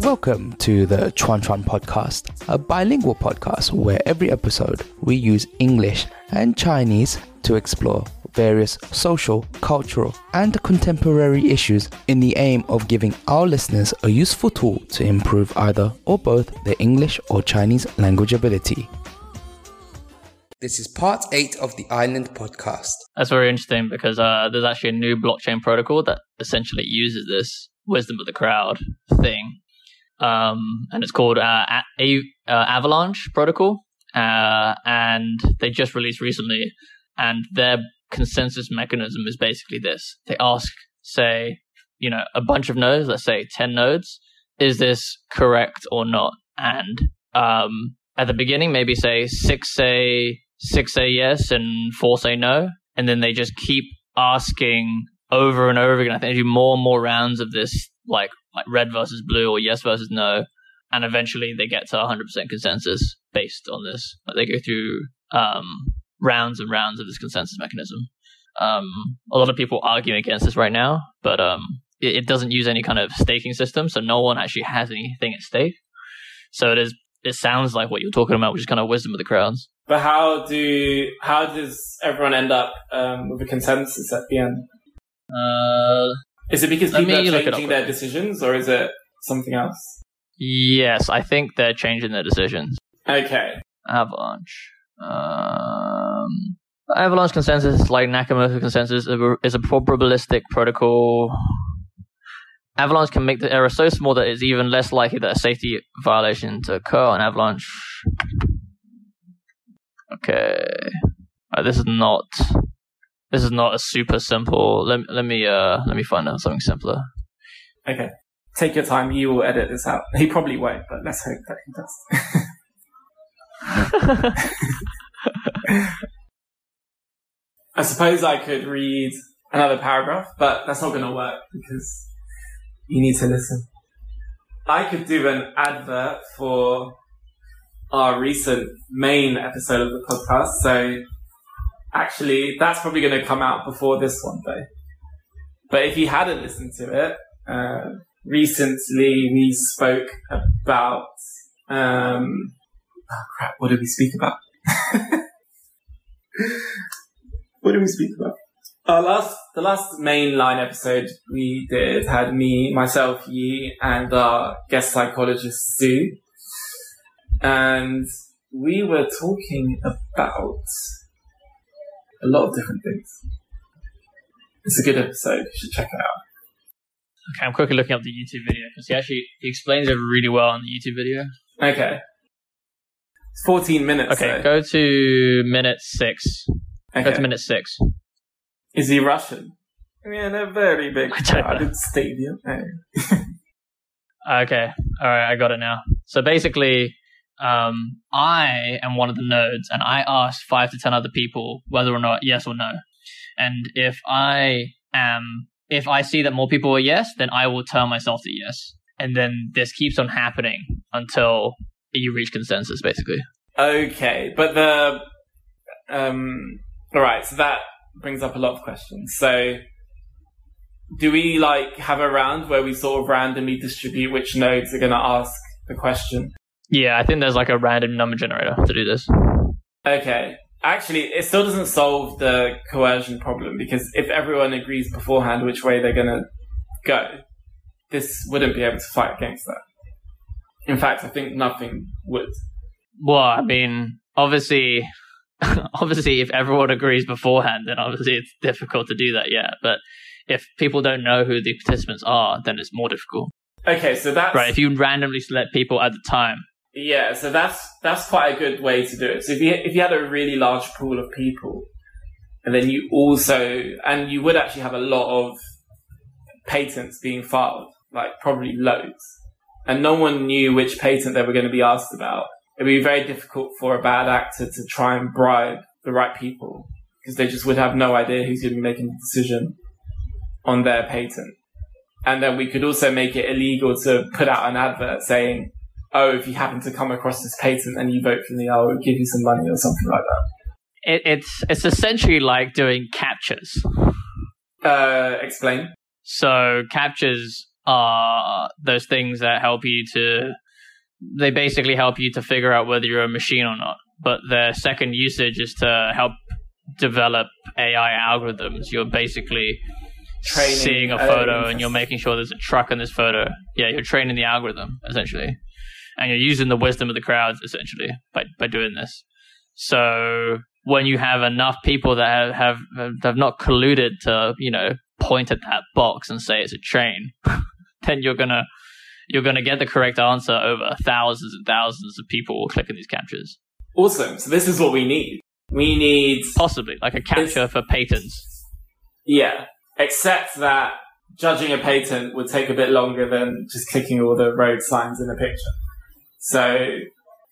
Welcome to the Chuan Chuan Podcast, a bilingual podcast where every episode we use English and Chinese to explore various social, cultural, and contemporary issues in the aim of giving our listeners a useful tool to improve either or both their English or Chinese language ability. This is part 8 of the Island Podcast. That's very interesting because uh, there's actually a new blockchain protocol that essentially uses this wisdom of the crowd thing, um, and it's called uh, A- A- uh, Avalanche Protocol, uh, and they just released recently, and their consensus mechanism is basically this: they ask, say, you know, a bunch of nodes, let's say ten nodes, is this correct or not? And um, at the beginning, maybe say six say six say yes and four say no, and then they just keep asking over and over again. I think they do more and more rounds of this, like like red versus blue or yes versus no, and eventually they get to 100% consensus based on this. Like they go through um, rounds and rounds of this consensus mechanism. Um, a lot of people argue against this right now, but um, it, it doesn't use any kind of staking system, so no one actually has anything at stake. So it is. It sounds like what you're talking about, which is kind of wisdom of the crowds. But how do how does everyone end up um, with a consensus at the end? Uh, Is it because people are changing their decisions, or is it something else? yes, I think they're changing their decisions. Okay, Avalanche. Um, Avalanche consensus, like Nakamoto consensus, is a probabilistic protocol. Avalanche can make the error so small that it's even less likely that a safety violation to occur on Avalanche. Okay, Uh, this is not. This is not a super simple. Let let me uh let me find out something simpler. okay. Take your time. You will edit this out. He probably won't, but let's hope that he does. I suppose I could read another paragraph, but that's not going to work because you need to listen. I could do an advert for our recent main episode of the podcast, so actually that's probably going to come out before this one though. But if you hadn't listened to it, uh, recently we spoke about, um, oh crap, what did we speak about? what did we speak about? Our last, the last mainline episode we did had me, myself, Yi, and our guest psychologist Sue. And we were talking about a lot of different things. It's a good episode. You should check it out. Okay, I'm quickly looking up the YouTube video because he actually he explains it really well on the YouTube video. Okay. It's 14 minutes. Okay, though. go to minute six. Okay. Go to minute six. Is he Russian? I mean, a very big I don't know. crowded stadium. Oh. Okay, all right, I got it now. So basically, um, I am one of the nodes, and I asked five to ten other people whether or not yes or no. And if I am, if I see that more people are yes, then I will turn myself to yes. And then this keeps on happening until you reach consensus, basically. Okay, but the um, all right. So that brings up a lot of questions. So, do we like have a round where we sort of randomly distribute which nodes are going to ask the question? Yeah, I think there's like a random number generator to do this. Okay. Actually, it still doesn't solve the coercion problem because if everyone agrees beforehand which way they're going to go, this wouldn't be able to fight against that. In fact, I think nothing would. Well, I mean, obviously, obviously, if everyone agrees beforehand, then obviously it's difficult to do that. Yeah, but if people don't know who the participants are, then it's more difficult. Okay, so that's Right? If you randomly select people at the time, Yeah, so that's that's quite a good way to do it. So if you if you had a really large pool of people, and then you also and you would actually have a lot of patents being filed, like probably loads, and no one knew which patent they were going to be asked about. It'd be very difficult for a bad actor to try and bribe the right people because they just would have no idea who's going to be making the decision on their patent. And then we could also make it illegal to put out an advert saying, oh, if you happen to come across this patent and you vote for me, I'll give you some money or something like that. it, it's it's essentially like doing CAPTCHAs. Uh, explain. So CAPTCHAs are those things that help you to. They basically help you to figure out whether you're a machine or not. But their second usage is to help develop AI algorithms. You're basically Training seeing a photo and you're making sure there's a truck in this photo. Yeah, you're training the algorithm essentially, and you're using the wisdom of the crowds essentially by by doing this. So when you have enough people that have have, have not colluded to you know point at that box and say it's a train, then you're gonna you're gonna get the correct answer over thousands and thousands of people clicking these CAPTCHAs. Awesome. So this is what we need. We need, Possibly like a CAPTCHA for patents. yeah, except that judging a patent would take a bit longer than just clicking all the road signs in a picture. So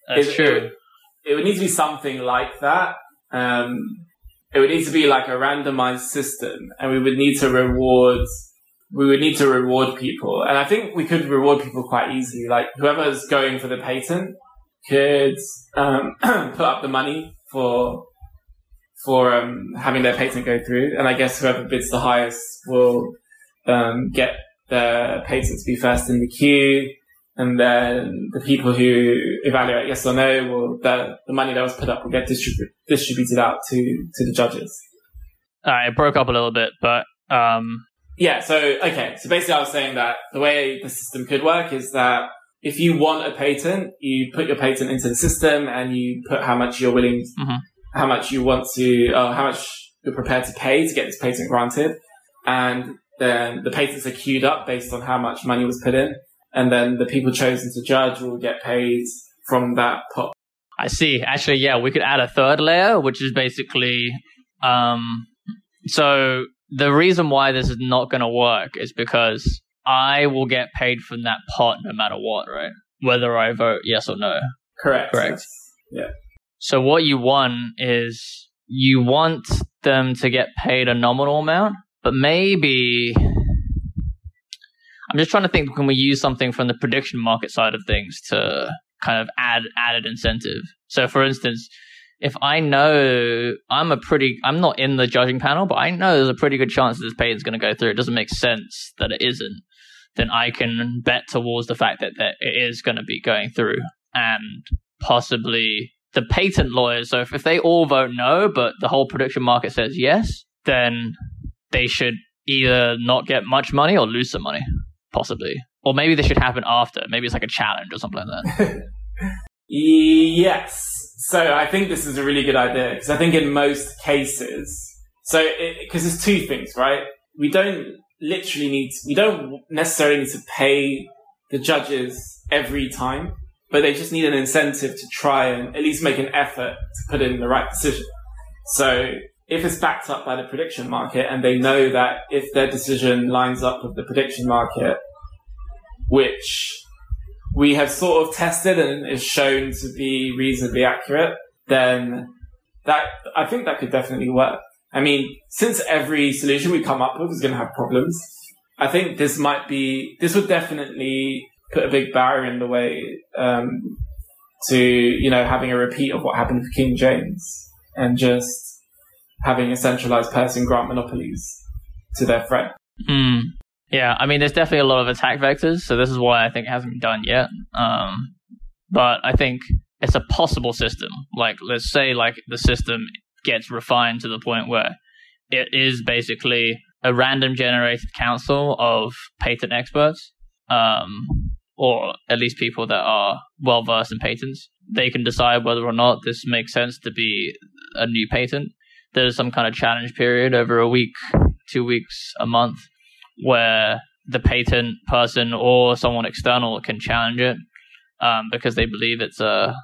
That's it, true. It, would- it would need to be something like that. Um, it would need to be like a randomized system, and we would need to reward. We would need to reward people, and I think we could reward people quite easily. Like whoever's going for the patent could um, put up the money for for um, having their patent go through, and I guess whoever bids the highest will um, get their patent to be first in the queue. And then the people who evaluate yes or no will the, the money that was put up will get distribu- distributed out to to the judges. All right, it broke up a little bit, but um, yeah so okay so basically i was saying that the way the system could work is that if you want a patent you put your patent into the system and you put how much you're willing Mhm. how much you want to uh, how much you're prepared to pay to get this patent granted and then the patents are queued up based on how much money was put in and then the people chosen to judge will get paid from that pot I see. Actually, yeah, we could add a third layer, which is basically um so the reason why this is not going to work is because I will get paid from that pot no matter what, right? Whether I vote yes or no. correct Correct. yes. So what you want is you want them to get paid a nominal amount, but maybe I'm just trying to think can we use something from the prediction market side of things to kind of add added incentive. So for instance, if I know I'm a pretty I'm not in the judging panel, but I know there's a pretty good chance that this patent's going to go through. It doesn't make sense that it isn't. Then I can bet towards the fact that, that it is going to be going through and possibly the patent lawyers. So if, if they all vote no, but the whole prediction market says yes, then they should either not get much money or lose some money, possibly. Or maybe this should happen after. Maybe it's like a challenge or something like that. Yes. So I think this is a really good idea because I think in most cases, so because there's two things, right? We don't literally need, we don't necessarily need to pay the judges every time, but they just need an incentive to try and at least make an effort to put in the right decision. So if it's backed up by the prediction market and they know that if their decision lines up with the prediction market, which we have sort of tested and is shown to be reasonably accurate, then that I think that could definitely work. I mean, since every solution we come up with is going to have problems, I think this might be this would definitely put a big barrier in the way um, to you know having a repeat of what happened with King James and just having a centralized person grant monopolies to their friend. Hmm. Yeah, I mean, there's definitely a lot of attack vectors, so this is why I think it hasn't been done yet. Um, but I think it's a possible system. Like, let's say, like the system gets refined to the point where it is basically a random generated council of patent experts, um, or at least people that are well versed in patents. They can decide whether or not this makes sense to be a new patent. There's some kind of challenge period over a week, two weeks, a month where the patent person or someone external can challenge it um, because they believe it's uh,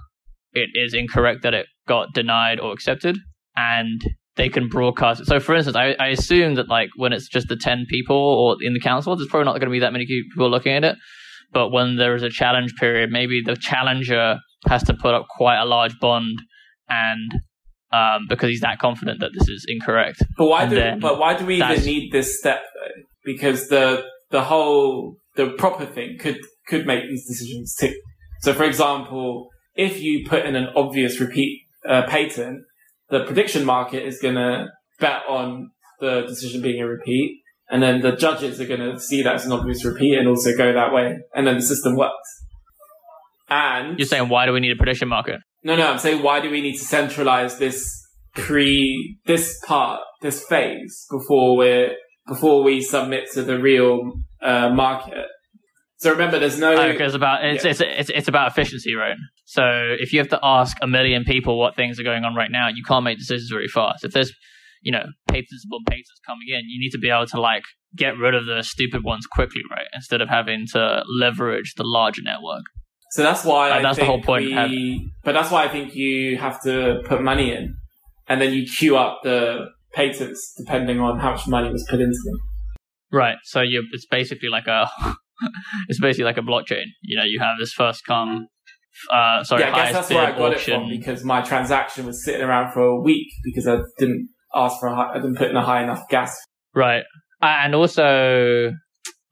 it is incorrect that it got denied or accepted, and they can broadcast it. So, for instance, I, I assume that like when it's just the ten people or in the council, there's probably not going to be that many people looking at it. But when there is a challenge period, maybe the challenger has to put up quite a large bond, and um, because he's that confident that this is incorrect. But why And do but why do we even need this step? Because the the whole the proper thing could could make these decisions too. So, for example, if you put in an obvious repeat uh, patent, the prediction market is going to bet on the decision being a repeat. And then the judges are going to see that as an obvious repeat and also go that way. And then the system works. And You're saying why do we need a prediction market? no, no, I'm saying why do we need to centralize this pre, this part, this phase before we're, before we submit to the real, uh, market? So remember, there's no, Oh, because about it's, Yeah. it's it's it's about efficiency, right? So if you have to ask a million people what things are going on right now, you can't make decisions very fast. If there's you know patents upon patents coming in, you need to be able to like get rid of the stupid ones quickly, right? Instead of having to leverage the larger network. So that's why I that's the whole point, We, but that's why I think you have to put money in, and then you queue up the patents depending on how much money was put into them. Right. So you it's basically like a it's basically like a blockchain. You know, you have this first come uh sorry, yeah, I guess that's where I got auction. it from because my transaction was sitting around for a week because I didn't ask for a high, I didn't put in a high enough gas. Right. And also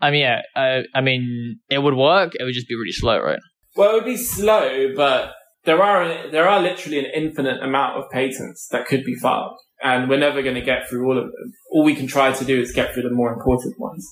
I mean yeah, uh, I mean it would work, it would just be really slow, right? Well, it would be slow, but there are there are literally an infinite amount of patents that could be filed, and we're never going to get through all of them. All we can try to do is get through the more important ones.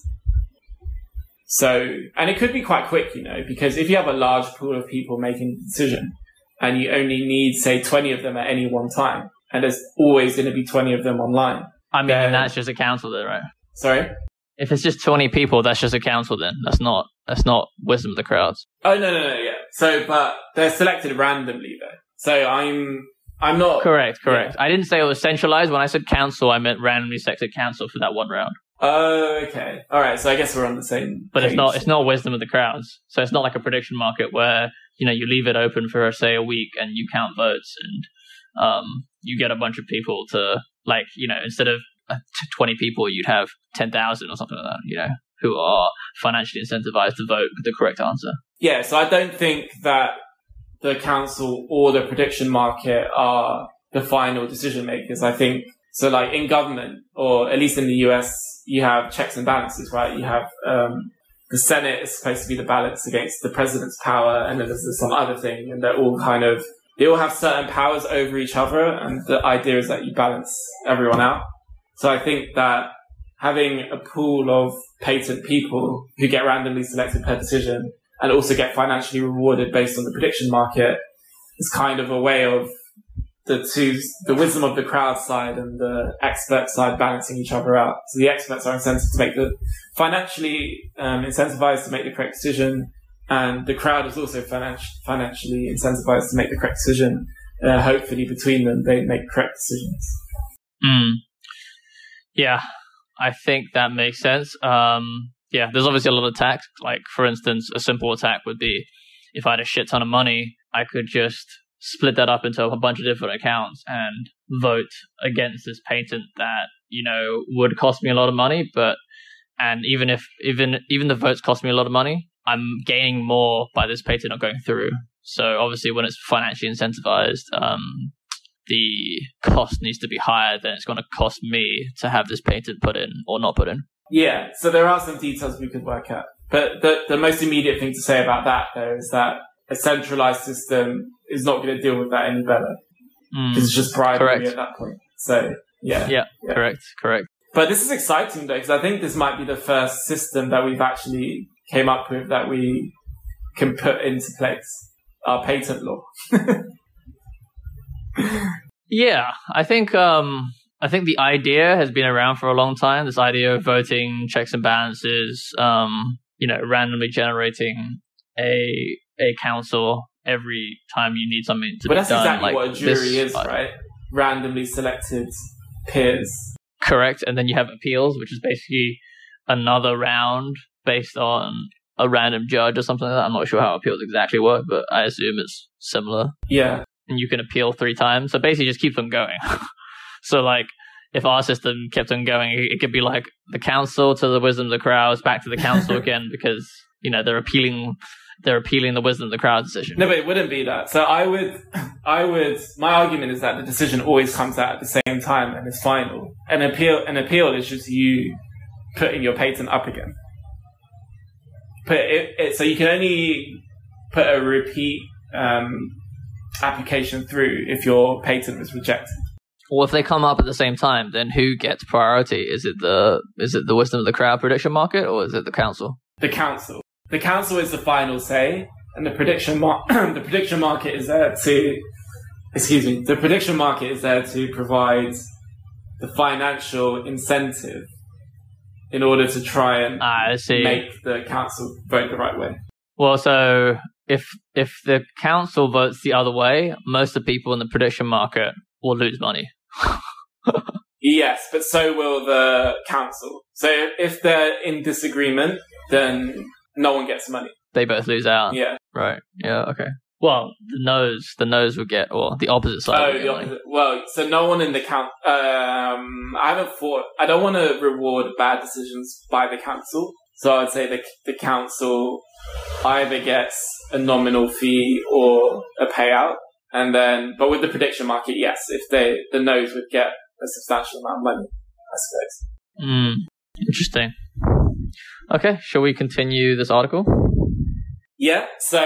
So, and it could be quite quick, you know, because if you have a large pool of people making a decision, and you only need, say, twenty of them at any one time, and there's always going to be twenty of them online. I mean Then- that's just a council then, right? Sorry. If it's just twenty people, that's just a council then. That's not that's not wisdom of the crowds. Oh no, no, no, yeah. So, but they're selected randomly though. So I'm, I'm not Correct, correct. I didn't say it was centralized. When I said council, I meant randomly selected council for that one round. Oh, okay. All right. So I guess we're on the same. But it's not it's not wisdom of the crowds. So it's not like a prediction market where you know you leave it open for say a week and you count votes and um, you get a bunch of people to like you know instead of uh, twenty people you'd have ten thousand or something like that. You know who are financially incentivized to vote with the correct answer. Yeah. So I don't think that the council or the prediction market are the final decision makers. I think so. Like in government, or at least in the US, you have checks and balances, right? You have um, the Senate is supposed to be the balance against the president's power, and then there's some other thing, and they're all kind of they all have certain powers over each other, and the idea is that you balance everyone out. So I think that having a pool of patent people who get randomly selected per decision and also get financially rewarded based on the prediction market is kind of a way of the two, the wisdom of the crowd side and the expert side balancing each other out. So the experts are incentivized to make the financially um, incentivized to make the correct decision, and the crowd is also finan- financially incentivized to make the correct decision. Uh, hopefully, between them, they make correct decisions. Mm. Yeah, I think that makes sense. Um, yeah, there's obviously a lot of tax. Like, for instance, a simple attack would be if I had a shit ton of money, I could just split that up into a bunch of different accounts and vote against this patent that you know would cost me a lot of money. But and even if even even the votes cost me a lot of money, I'm gaining more by this patent not going through. So obviously, when it's financially incentivized, um, the cost needs to be higher than it's going to cost me to have this patent put in or not put in. Yeah, so there are some details we could work out. But the, the most immediate thing to say about that, though, is that a centralized system is not going to deal with that any better. Mm, it's just bribery Correct. at that point. So, yeah. Yeah, Yeah. correct, correct. But this is exciting, though, because I think this might be the first system that we've actually came up with that we can put into place. Our patent law. Yeah, I think um, I think the idea has been around for a long time. This idea of voting checks and balances, um, you know, randomly generating a a council every time you need something to But be done. But that's exactly like what a jury this- is, right? Randomly selected peers. Correct, and then you have appeals, which is basically another round based on a random judge or something like that. I'm not sure how appeals exactly work, but I assume it's similar. Yeah. And you can appeal three times, so basically just keep them going. so like, if our system kept on going, it could be like the council to the wisdom of the crowds, back to the council again, because you know they're appealing, they're appealing the wisdom of the crowd decision. No, but it wouldn't be that. So I would, I would, my argument is that the decision always comes out at the same time and is final. An appeal, an appeal is just you putting your patent up again. Put it, it so you can only put a repeat, um, application through if your patent was rejected. Well, if they come up at the same time, then who gets priority? Is it the is it the wisdom of the crowd prediction market, or is it the council? The council. The council is the final say, and the prediction mar- the prediction market is there to excuse me. The prediction market is there to provide the financial incentive in order to try and Ah, I see. make the council vote the right way. Well, so if if the council votes the other way, most of the people in the prediction market will lose money. Yes, but so will the council. So if they're in disagreement, then no one gets money. They both lose out. Yeah. Right. Yeah. Okay. Well, the noes, the noes would get, or the opposite side. Oh, would get the money. Well, so no one in the count. Um, I haven't thought. I don't want to reward bad decisions by the council. So I'd say the the council either gets a nominal fee or a payout, and then, but with the prediction market, yes, if they the noes would get a substantial amount of money, I suppose. Hmm. Interesting. Okay. Shall we continue this article? Yeah. So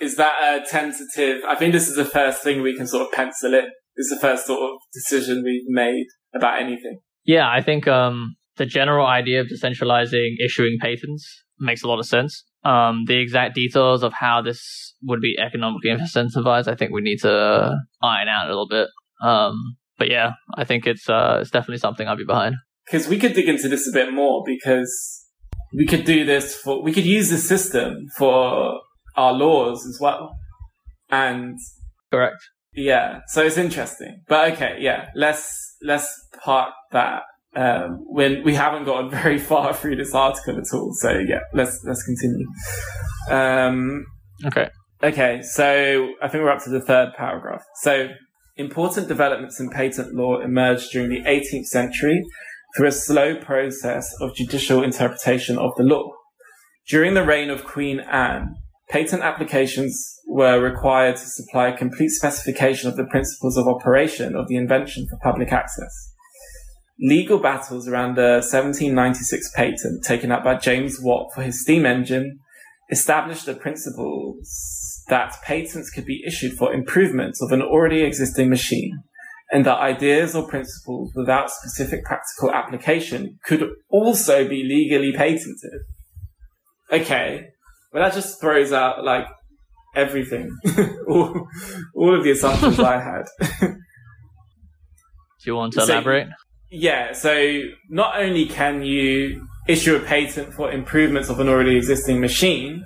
is that a tentative? I think this is the first thing we can sort of pencil in. This is the first sort of decision we've made about anything. Yeah, I think um, the general idea of decentralizing issuing patents makes a lot of sense. Um, the exact details of how this would be economically incentivized, I think we need to iron out a little bit. Um, but yeah, I think it's uh, it's definitely something I'd be behind. because we could dig into this a bit more because we could do this for we could use this system for our laws as well and Correct. yeah so it's interesting but okay yeah let's let's park that um when we haven't gotten very far through this article at all so yeah let's let's continue um Okay. Okay, so I think we're up to the third paragraph. So, important developments in patent law emerged during the 18th century through a slow process of judicial interpretation of the law. During the reign of Queen Anne, patent applications were required to supply a complete specification of the principles of operation of the invention for public access. Legal battles around the 1796 patent taken up by James Watt for his steam engine established the principles that patents could be issued for improvements of an already existing machine, and that ideas or principles without specific practical application could also be legally patented. Okay, well that just throws out like everything, all, all of the assumptions I had. Do you want to So- elaborate? Yeah, so not only can you issue a patent for improvements of an already existing machine,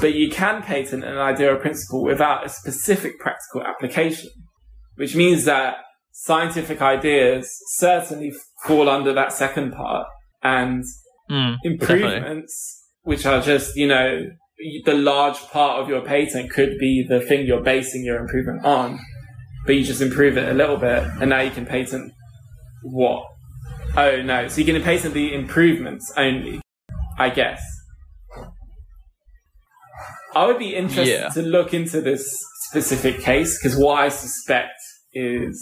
but you can patent an idea or principle without a specific practical application, which means that scientific ideas certainly fall under that second part, and Mm, improvements, which are just, you know, the large part of your patent could be the thing you're basing your improvement on, but you just improve it a little bit, and now you can patent what? Oh no, so you can patent the improvements only, I guess. I would be interested Yeah. to look into this specific case because what I suspect is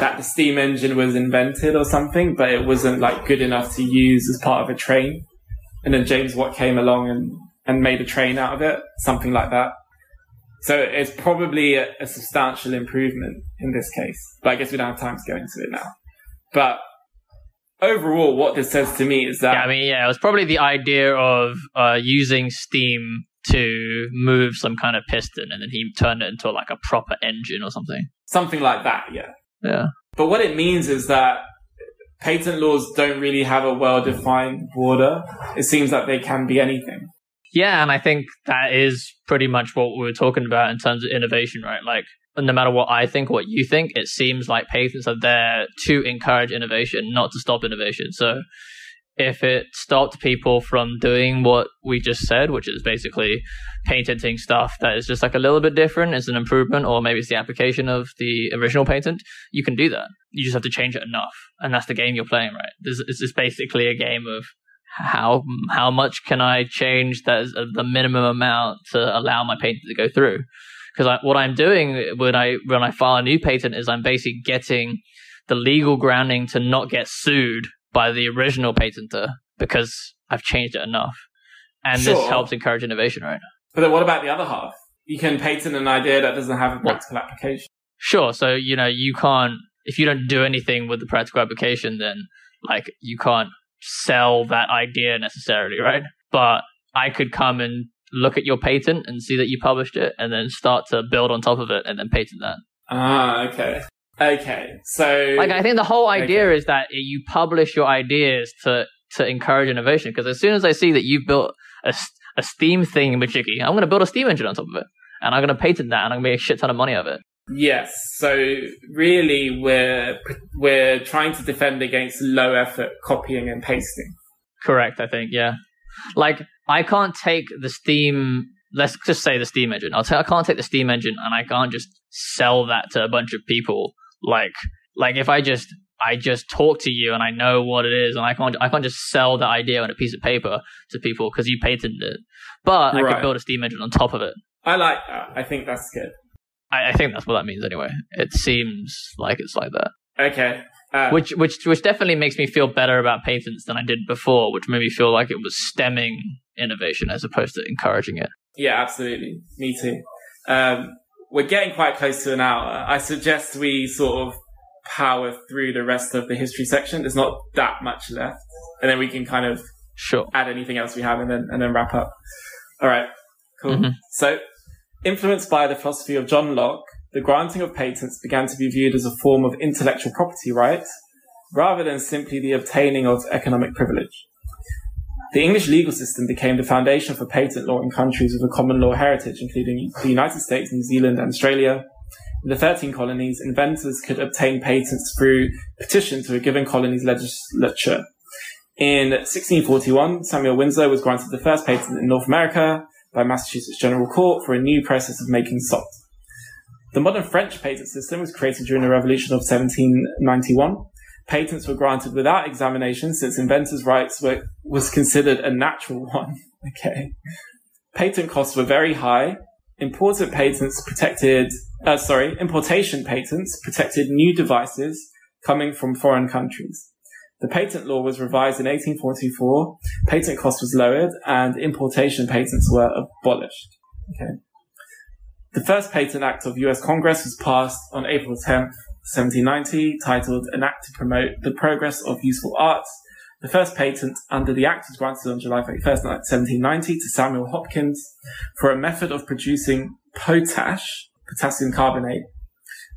that the steam engine was invented or something, but it wasn't like good enough to use as part of a train. And then James Watt came along and, and made a train out of it, something like that. So it's probably a, a substantial improvement in this case, but I guess we don't have time to go into it now. But overall, what this says to me is that Yeah, I mean, yeah, it was probably the idea of uh, using steam to move some kind of piston, and then he turned it into like a proper engine or something. something like that, yeah. Yeah. But what it means is that patent laws don't really have a well-defined border. It seems that they can be anything. Yeah, and I think that is pretty much what we were talking about in terms of innovation, right? Like, no matter what I think, what you think, it seems like patents are there to encourage innovation, not to stop innovation. So, if it stopped people from doing what we just said, which is basically patenting stuff that is just like a little bit different, it's an improvement, or maybe it's the application of the original patent, you can do that. You just have to change it enough, and that's the game you're playing, right? This, this is basically a game of how how much can I change that is the minimum amount to allow my patent to go through? Because what I'm doing when I when I file a new patent is I'm basically getting the legal grounding to not get sued by the original patenter because I've changed it enough, and this helps encourage innovation, right? But then what about the other half? You can patent an idea that doesn't have a practical application. Sure. So, you know, you can't, if you don't do anything with the practical application, then like you can't sell that idea necessarily, right? But I could come and look at your patent and see that you published it and then start to build on top of it and then patent that. Ah, okay. Okay. So Like, I think the whole idea Okay. is that you publish your ideas to, to encourage innovation. Because as soon as I see that you've built a Steam thing, Majiki, I'm going to build a Steam engine on top of it. And I'm going to patent that and I'm going to make a shit ton of money of it. Yes. So really, we're we're trying to defend against low effort copying and pasting. Correct, I think, yeah. Like, I can't take the Steam, let's just say the Steam engine. I'll tell, I can't take the Steam engine and I can't just sell that to a bunch of people. Like, like if I just, I just talk to you and I know what it is and I can't, I can't just sell the idea on a piece of paper to people because you patented it. But I Right. could build a Steam engine on top of it. I like that. I think that's good. I, I think that's what that means anyway. It seems like it's like that. Okay. Uh, Which, which, which definitely makes me feel better about patents than I did before, which made me feel like it was stemming innovation as opposed to encouraging it. Yeah, absolutely. Me too. Um, we're getting quite close to an hour. I suggest we sort of power through the rest of the history section. There's not that much left, and then we can kind of Sure. add anything else we have, and then and then wrap up. All right, cool. Mhm. So, influenced by the philosophy of John Locke, the granting of patents began to be viewed as a form of intellectual property right, rather than simply the obtaining of economic privilege. The English legal system became the foundation for patent law in countries with a common law heritage, including the United States, New Zealand, and Australia. In the 13 colonies, inventors could obtain patents through petition to a given colony's legislature. In 1641, Samuel Winslow was granted the first patent in North America by Massachusetts General Court for a new process of making salt. The modern French patent system was created during the Revolution of 1791. Patents were granted without examination since inventors' rights were, was considered a natural one. Okay. Patent costs were very high. Imported patents protected, uh, sorry, importation patents protected new devices coming from foreign countries. The patent law was revised in 1844, patent cost was lowered, and importation patents were abolished. Okay. The first Patent Act of US Congress was passed on April 10th, 1790, titled An Act to Promote the Progress of Useful Arts. The first patent under the Act was granted on July 31st, 1790 to Samuel Hopkins for a method of producing potash, potassium carbonate.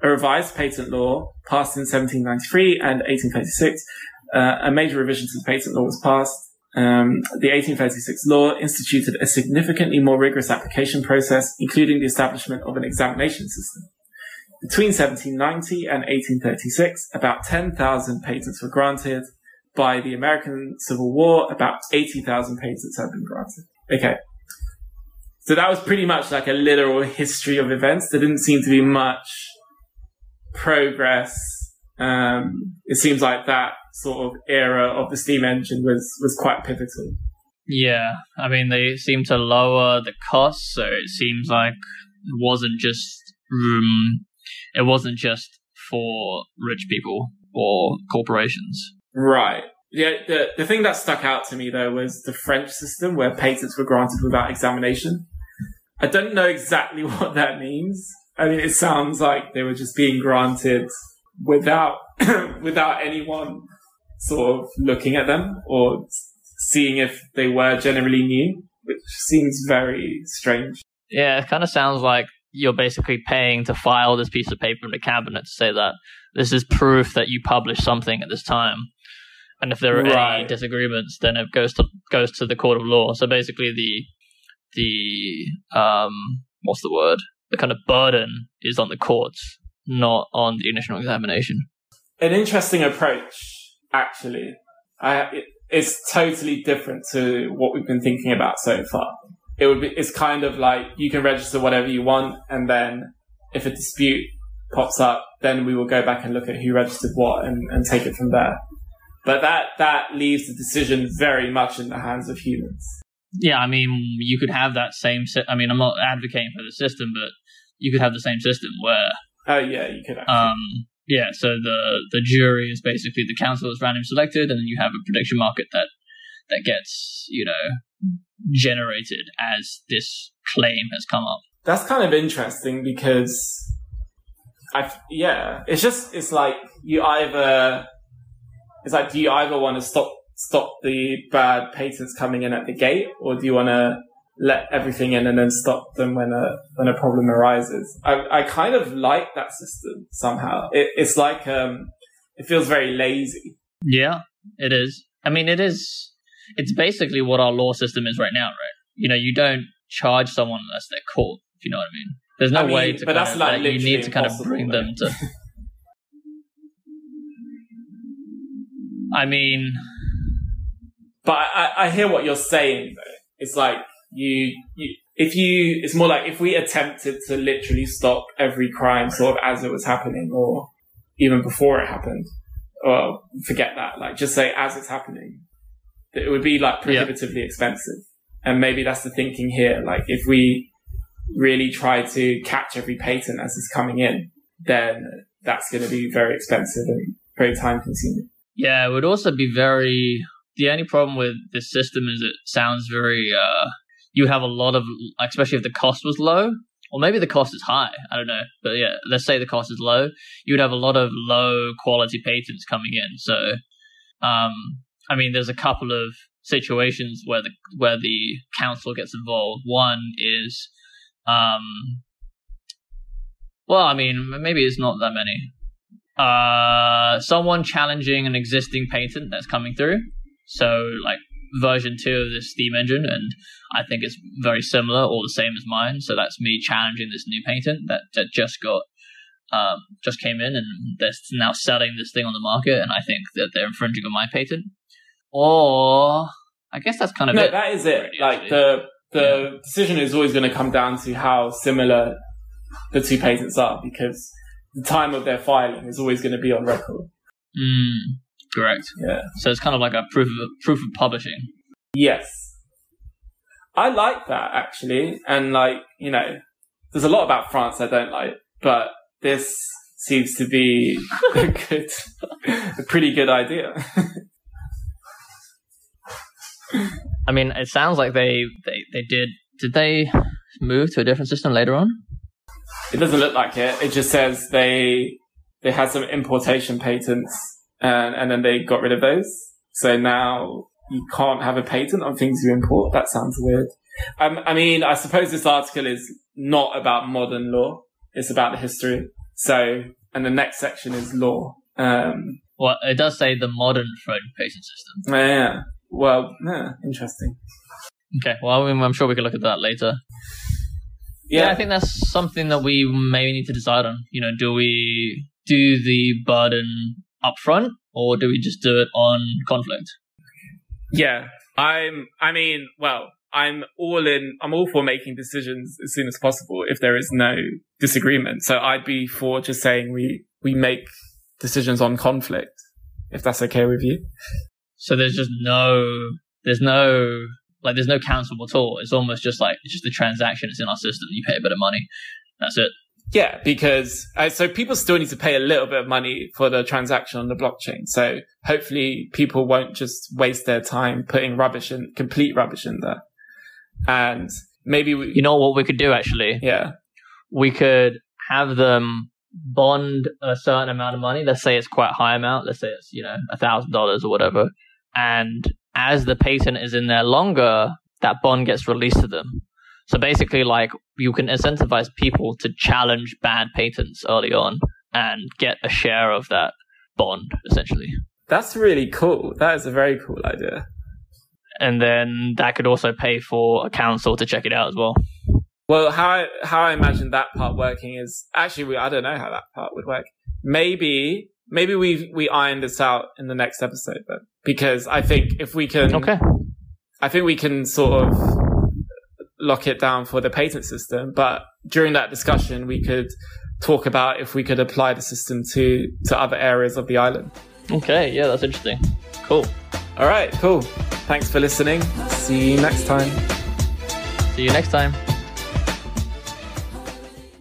A revised patent law passed in 1793 and 1836 uh, a major revision to the patent law was passed. Um, the 1836 law instituted a significantly more rigorous application process, including the establishment of an examination system. Between 1790 and 1836, about 10,000 patents were granted. By the American Civil War, about 80,000 patents had been granted. Okay. So that was pretty much like a literal history of events. There didn't seem to be much progress. Um, it seems like that sort of era of the steam engine was, was quite pivotal. Yeah, I mean, they seem to lower the costs, so it seems like it wasn't just um, it wasn't just for rich people or corporations. Right. Yeah, the, the thing that stuck out to me though was the French system where patents were granted without examination. I don't know exactly what that means. I mean, it sounds like they were just being granted without, without anyone sort of looking at them or seeing if they were generally new, which seems very strange. Yeah, it kind of sounds like you're basically paying to file this piece of paper in the cabinet to say that this is proof that you published something at this time. And if there are any disagreements, then it goes to goes to the court of law. So basically, the the um what's the word? The kind of burden is on the courts, not on the initial examination. An interesting approach, actually. I, it, it's totally different to what we've been thinking about so far. It would be, it's kind of like you can register whatever you want, and then if a dispute pops up, then we will go back and look at who registered what and, and take it from there. But that, that leaves the decision very much in the hands of humans. Yeah, I mean, you could have that same. Si- I mean, I'm not advocating for the system, but you could have the same system where Oh yeah, you could actually. Um, yeah, so the the jury is basically the council is randomly selected, and then you have a prediction market that that gets you know generated as this claim has come up. That's kind of interesting because I, yeah, it's just it's like you either it's like do you either want to stop stop the bad patents coming in at the gate, or do you want to let everything in and then stop them when a when a problem arises? I I kind of like that system somehow. It, it's like um, it feels very lazy. Yeah, it is. I mean, it is. It's basically what our law system is right now, right? You know, you don't charge someone unless they're caught. If you know what I mean. There's no I mean, way to. but kind that's of, like like, you need to kind of bring though. them to. I mean, But I, I- I hear what you're saying though. It's like you, you, if you, it's more like if we attempted to literally stop every crime sort of as it was happening or even before it happened, or forget that, like just say as it's happening, it would be like prohibitively expensive. And maybe that's the thinking here. Like if we really try to catch every patent as it's coming in, then that's going to be very expensive and very time consuming. yeah, it would also be very. The only problem with this system is it sounds very. uh You have a lot of, especially if the cost was low, or maybe the cost is high. I don't know, but yeah, let's say the cost is low. You would have a lot of low quality patents coming in. So, um, I mean, there's a couple of situations where the where the council gets involved. One is, um, well, I mean, maybe it's not that many. Uh, someone challenging an existing patent that's coming through. So, like version two of this steam engine, and I think it's very similar or the same as mine. So that's me challenging this new patent that, that just got um, just came in, and they're now selling this thing on the market, and I think that they're infringing on my patent. Or I guess that's kind of no, it. that is it. already, Like actually. the the decision is always going to come down to how similar the two patents are, because the time of their filing is always going to be on record. Mm, correct. Yeah. So it's kind of like a proof of proof of publishing. Yes, I like that actually, and like you know, there's a lot about France I don't like, but this seems to be a good, a pretty good idea. I mean, it sounds like they they they did. Did they move to a different system later on? It doesn't look like it. It just says they they had some importation patents and and then they got rid of those. So now you can't have a patent on things you import. That sounds weird. Um, I mean, I suppose this article is not about modern law. It's about the history. So, and the next section is law. Um, Well, it does say the modern phone patent system. yeah. Well, yeah, interesting. Okay, well, I mean, I'm sure we can look at that later. Yeah. I think that's something that we may need to decide on. You know, do we do the burden upfront or do we just do it on conflict? Yeah, I'm. I mean, well, I'm all in. I'm all for making decisions as soon as possible if there is no disagreement. So I'd be for just saying we we make decisions on conflict if that's okay with you. So there's just no, there's no, like, there's no council at all. It's almost just like, it's just a transaction. It's in our system. You pay a bit of money. That's it. Yeah, because uh, so people still need to pay a little bit of money for the transaction on the blockchain. So hopefully people won't just waste their time putting rubbish in, complete rubbish in there. And maybe we, You know what we could do actually? yeah, we could have them bond a certain amount of money. Let's say it's quite a high amount. Let's say it's, you know, a thousand dollars or whatever. And as the patent is in there longer, that bond gets released to them. So basically, like, you can incentivize people to challenge bad patents early on and get a share of that bond, essentially. that's really cool. That is a very cool idea. And then that could also pay for a council to check it out as well. Well, how I, how I imagine that part working is actually we, I don't know how that part would work. Maybe maybe we we iron this out in the next episode then, because I think if we can, Okay. I think we can sort of lock it down for the patent system. But during that discussion, we could talk about if we could apply the system to to other areas of the island. Okay. Yeah, that's interesting. Cool. All right, cool. Thanks for listening. See you next time. See you next time.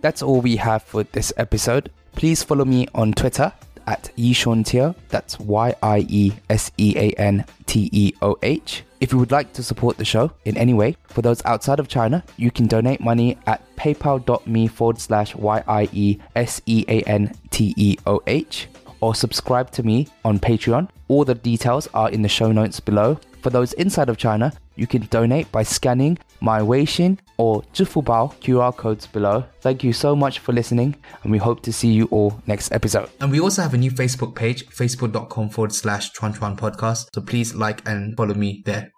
That's all we have for this episode. Please follow me on Twitter at Yishuan Teo. That's Y I E S E A N T E O H. If you would like to support the show in any way, for those outside of China, you can donate money at paypal.me forward slash Y I E S E A N T E O H or subscribe to me on Patreon. All the details are in the show notes below. For those inside of China, you can donate by scanning my Weixin or Zhifubao QR codes below. Thank you so much for listening, and we hope to see you all next episode. And we also have a new Facebook page, facebook.com forward slash Chuan Chuan Podcast. So please like and follow me there.